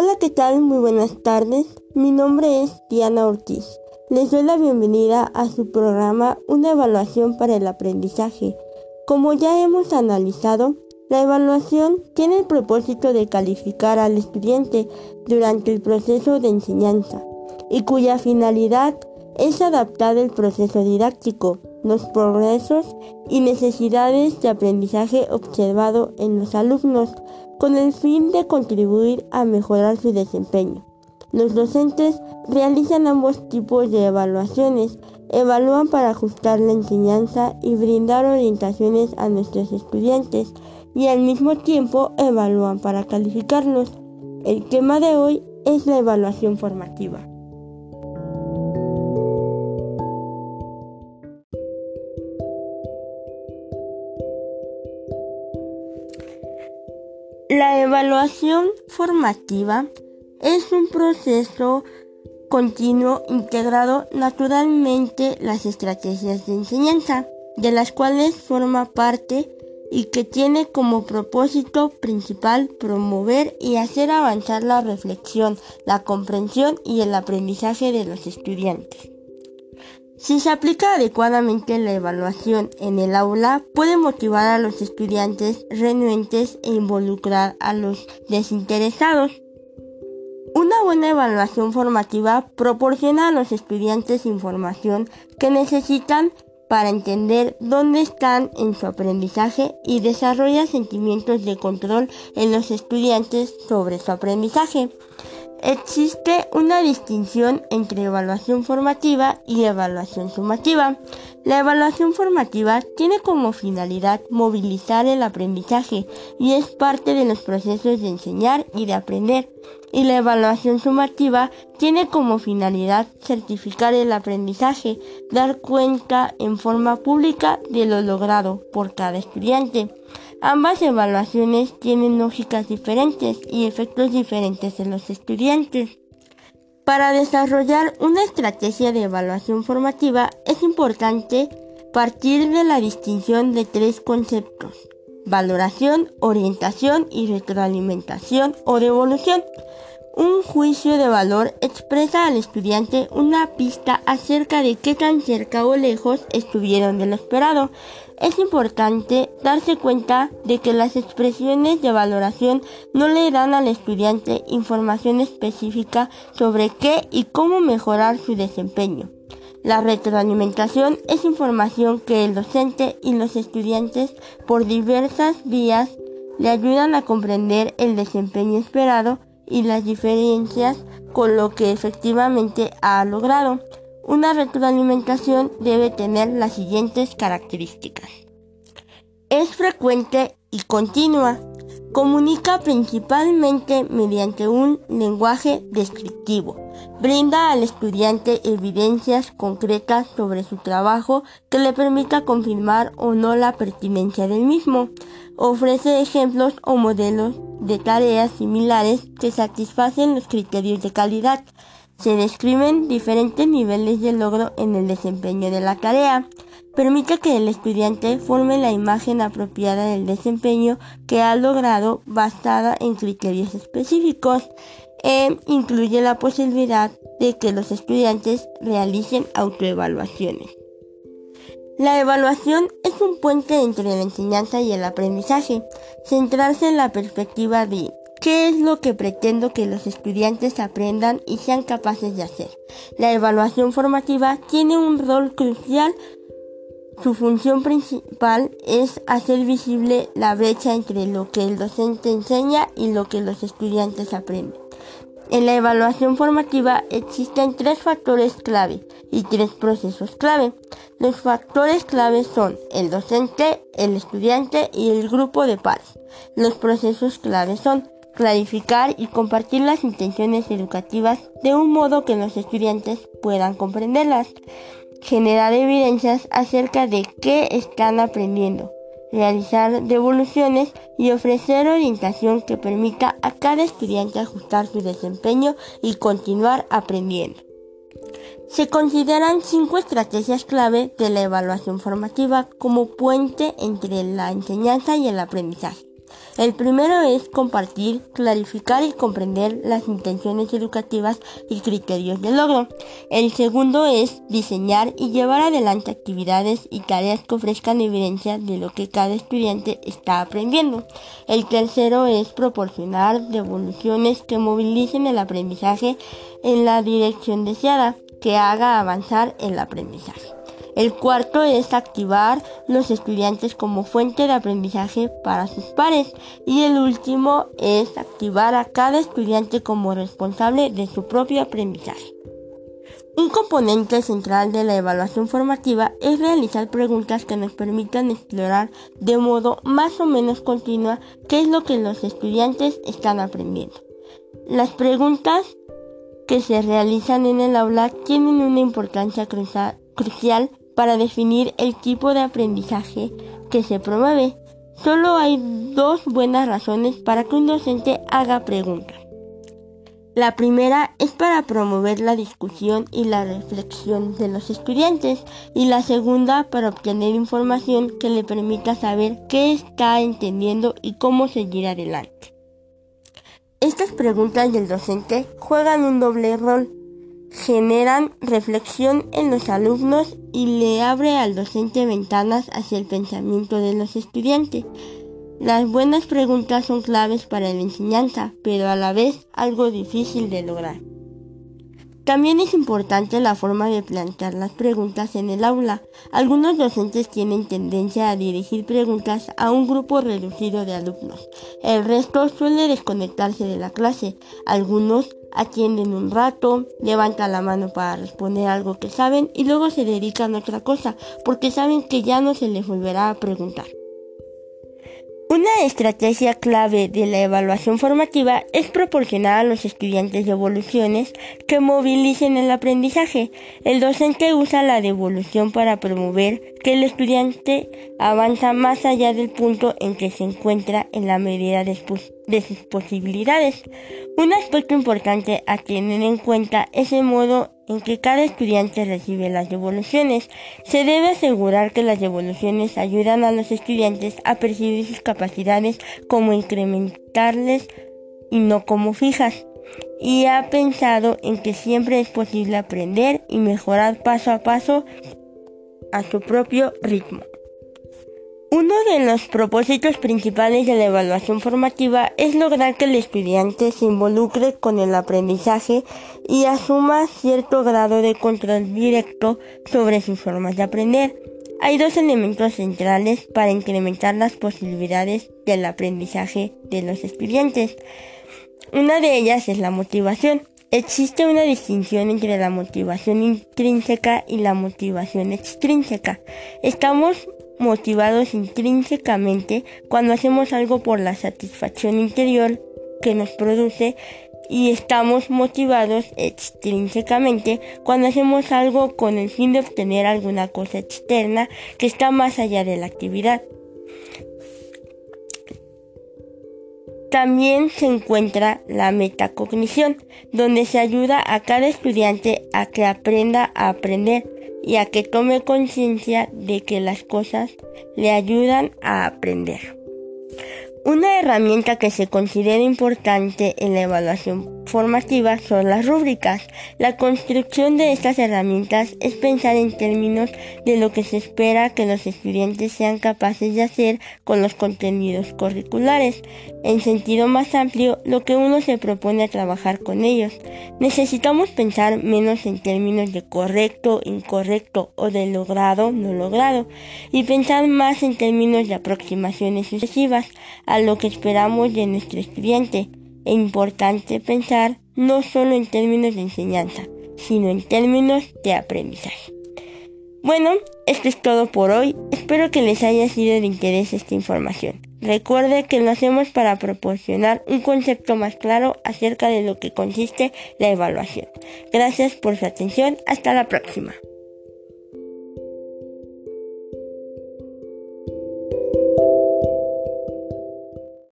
Hola, ¿qué tal? Muy buenas tardes. Mi nombre es Diana Ortiz. Les doy la bienvenida a su programa Una evaluación para el aprendizaje. Como ya hemos analizado, la evaluación tiene el propósito de calificar al estudiante durante el proceso de enseñanza y cuya finalidad es adaptar el proceso didáctico, los progresos y necesidades de aprendizaje observado en los alumnos con el fin de contribuir a mejorar su desempeño. Los docentes realizan ambos tipos de evaluaciones, evalúan para ajustar la enseñanza y brindar orientaciones a nuestros estudiantes y al mismo tiempo evalúan para calificarlos. El tema de hoy es la evaluación formativa. Evaluación formativa es un proceso continuo integrado naturalmente las estrategias de enseñanza, de las cuales forma parte y que tiene como propósito principal promover y hacer avanzar la reflexión, la comprensión y el aprendizaje de los estudiantes. Si se aplica adecuadamente la evaluación en el aula, puede motivar a los estudiantes renuentes e involucrar a los desinteresados. Una buena evaluación formativa proporciona a los estudiantes información que necesitan para entender dónde están en su aprendizaje y desarrolla sentimientos de control en los estudiantes sobre su aprendizaje. Existe una distinción entre evaluación formativa y evaluación sumativa. La evaluación formativa tiene como finalidad movilizar el aprendizaje y es parte de los procesos de enseñar y de aprender. Y la evaluación sumativa tiene como finalidad certificar el aprendizaje, dar cuenta en forma pública de lo logrado por cada estudiante. Ambas evaluaciones tienen lógicas diferentes y efectos diferentes en los estudiantes. Para desarrollar una estrategia de evaluación formativa es importante partir de la distinción de tres conceptos, valoración, orientación y retroalimentación o devolución. Un juicio de valor expresa al estudiante una pista acerca de qué tan cerca o lejos estuvieron de lo esperado. Es importante darse cuenta de que las expresiones de valoración no le dan al estudiante información específica sobre qué y cómo mejorar su desempeño. La retroalimentación es información que el docente y los estudiantes por diversas vías le ayudan a comprender el desempeño esperado y las diferencias con lo que efectivamente ha logrado. Una retroalimentación debe tener las siguientes características. Es frecuente y continua. Comunica principalmente mediante un lenguaje descriptivo. Brinda al estudiante evidencias concretas sobre su trabajo que le permita confirmar o no la pertinencia del mismo. Ofrece ejemplos o modelos de tareas similares que satisfacen los criterios de calidad. Se describen diferentes niveles de logro en el desempeño de la tarea. Permite que el estudiante forme la imagen apropiada del desempeño que ha logrado basada en criterios específicos. E incluye la posibilidad de que los estudiantes realicen autoevaluaciones. La evaluación es un puente entre la enseñanza y el aprendizaje. Centrarse en la perspectiva de qué es lo que pretendo que los estudiantes aprendan y sean capaces de hacer. La evaluación formativa tiene un rol crucial. Su función principal es hacer visible la brecha entre lo que el docente enseña y lo que los estudiantes aprenden. En la evaluación formativa existen tres factores clave y tres procesos clave. Los factores clave son el docente, el estudiante y el grupo de pares. Los procesos clave son clarificar y compartir las intenciones educativas de un modo que los estudiantes puedan comprenderlas, generar evidencias acerca de qué están aprendiendo, realizar devoluciones y ofrecer orientación que permita a cada estudiante ajustar su desempeño y continuar aprendiendo. Se consideran cinco estrategias clave de la evaluación formativa como puente entre la enseñanza y el aprendizaje. El primero es compartir, clarificar y comprender las intenciones educativas y criterios de logro. El segundo es diseñar y llevar adelante actividades y tareas que ofrezcan evidencia de lo que cada estudiante está aprendiendo. El tercero es proporcionar devoluciones que movilicen el aprendizaje en la dirección deseada, que haga avanzar el aprendizaje. El cuarto es activar los estudiantes como fuente de aprendizaje para sus pares. Y el último es activar a cada estudiante como responsable de su propio aprendizaje. Un componente central de la evaluación formativa es realizar preguntas que nos permitan explorar de modo más o menos continua qué es lo que los estudiantes están aprendiendo. Las preguntas que se realizan en el aula tienen una importancia crucial para definir el tipo de aprendizaje que se promueve. Solo hay dos buenas razones para que un docente haga preguntas. La primera es para promover la discusión y la reflexión de los estudiantes y la segunda para obtener información que le permita saber qué está entendiendo y cómo seguir adelante. Estas preguntas del docente juegan un doble rol generan reflexión en los alumnos y le abre al docente ventanas hacia el pensamiento de los estudiantes. Las buenas preguntas son claves para la enseñanza, pero a la vez algo difícil de lograr. También es importante la forma de plantear las preguntas en el aula. Algunos docentes tienen tendencia a dirigir preguntas a un grupo reducido de alumnos. El resto suele desconectarse de la clase. Algunos atienden un rato, levantan la mano para responder algo que saben y luego se dedican a otra cosa porque saben que ya no se les volverá a preguntar. Una estrategia clave de la evaluación formativa es proporcionar a los estudiantes devoluciones que movilicen el aprendizaje. El docente usa la devolución para promover que el estudiante avanza más allá del punto en que se encuentra en la medida de, sus posibilidades. Un aspecto importante a tener en cuenta es el modo en que cada estudiante recibe las devoluciones. Se debe asegurar que las devoluciones ayudan a los estudiantes a percibir sus capacidades como incrementarles y no como fijas. Y ha pensado en que siempre es posible aprender y mejorar paso a paso a su propio ritmo. Uno de los propósitos principales de la evaluación formativa es lograr que el estudiante se involucre con el aprendizaje y asuma cierto grado de control directo sobre sus formas de aprender. Hay dos elementos centrales para incrementar las posibilidades del aprendizaje de los estudiantes. Una de ellas es la motivación. Existe una distinción entre la motivación intrínseca y la motivación extrínseca. Estamos motivados intrínsecamente cuando hacemos algo por la satisfacción interior que nos produce y estamos motivados extrínsecamente cuando hacemos algo con el fin de obtener alguna cosa externa que está más allá de la actividad. También se encuentra la metacognición, donde se ayuda a cada estudiante a que aprenda a aprender y a que tome conciencia de que las cosas le ayudan a aprender. Una herramienta que se considera importante en la evaluación formativa son las rúbricas. La construcción de estas herramientas es pensar en términos de lo que se espera que los estudiantes sean capaces de hacer con los contenidos curriculares. En sentido más amplio, lo que uno se propone a trabajar con ellos. Necesitamos pensar menos en términos de correcto, incorrecto o de logrado, no logrado, y pensar más en términos de aproximaciones sucesivas lo que esperamos de nuestro estudiante. Es importante pensar no solo en términos de enseñanza, sino en términos de aprendizaje. Bueno, esto es todo por hoy. Espero que les haya sido de interés esta información. Recuerde que lo hacemos para proporcionar un concepto más claro acerca de lo que consiste la evaluación. Gracias por su atención. Hasta la próxima.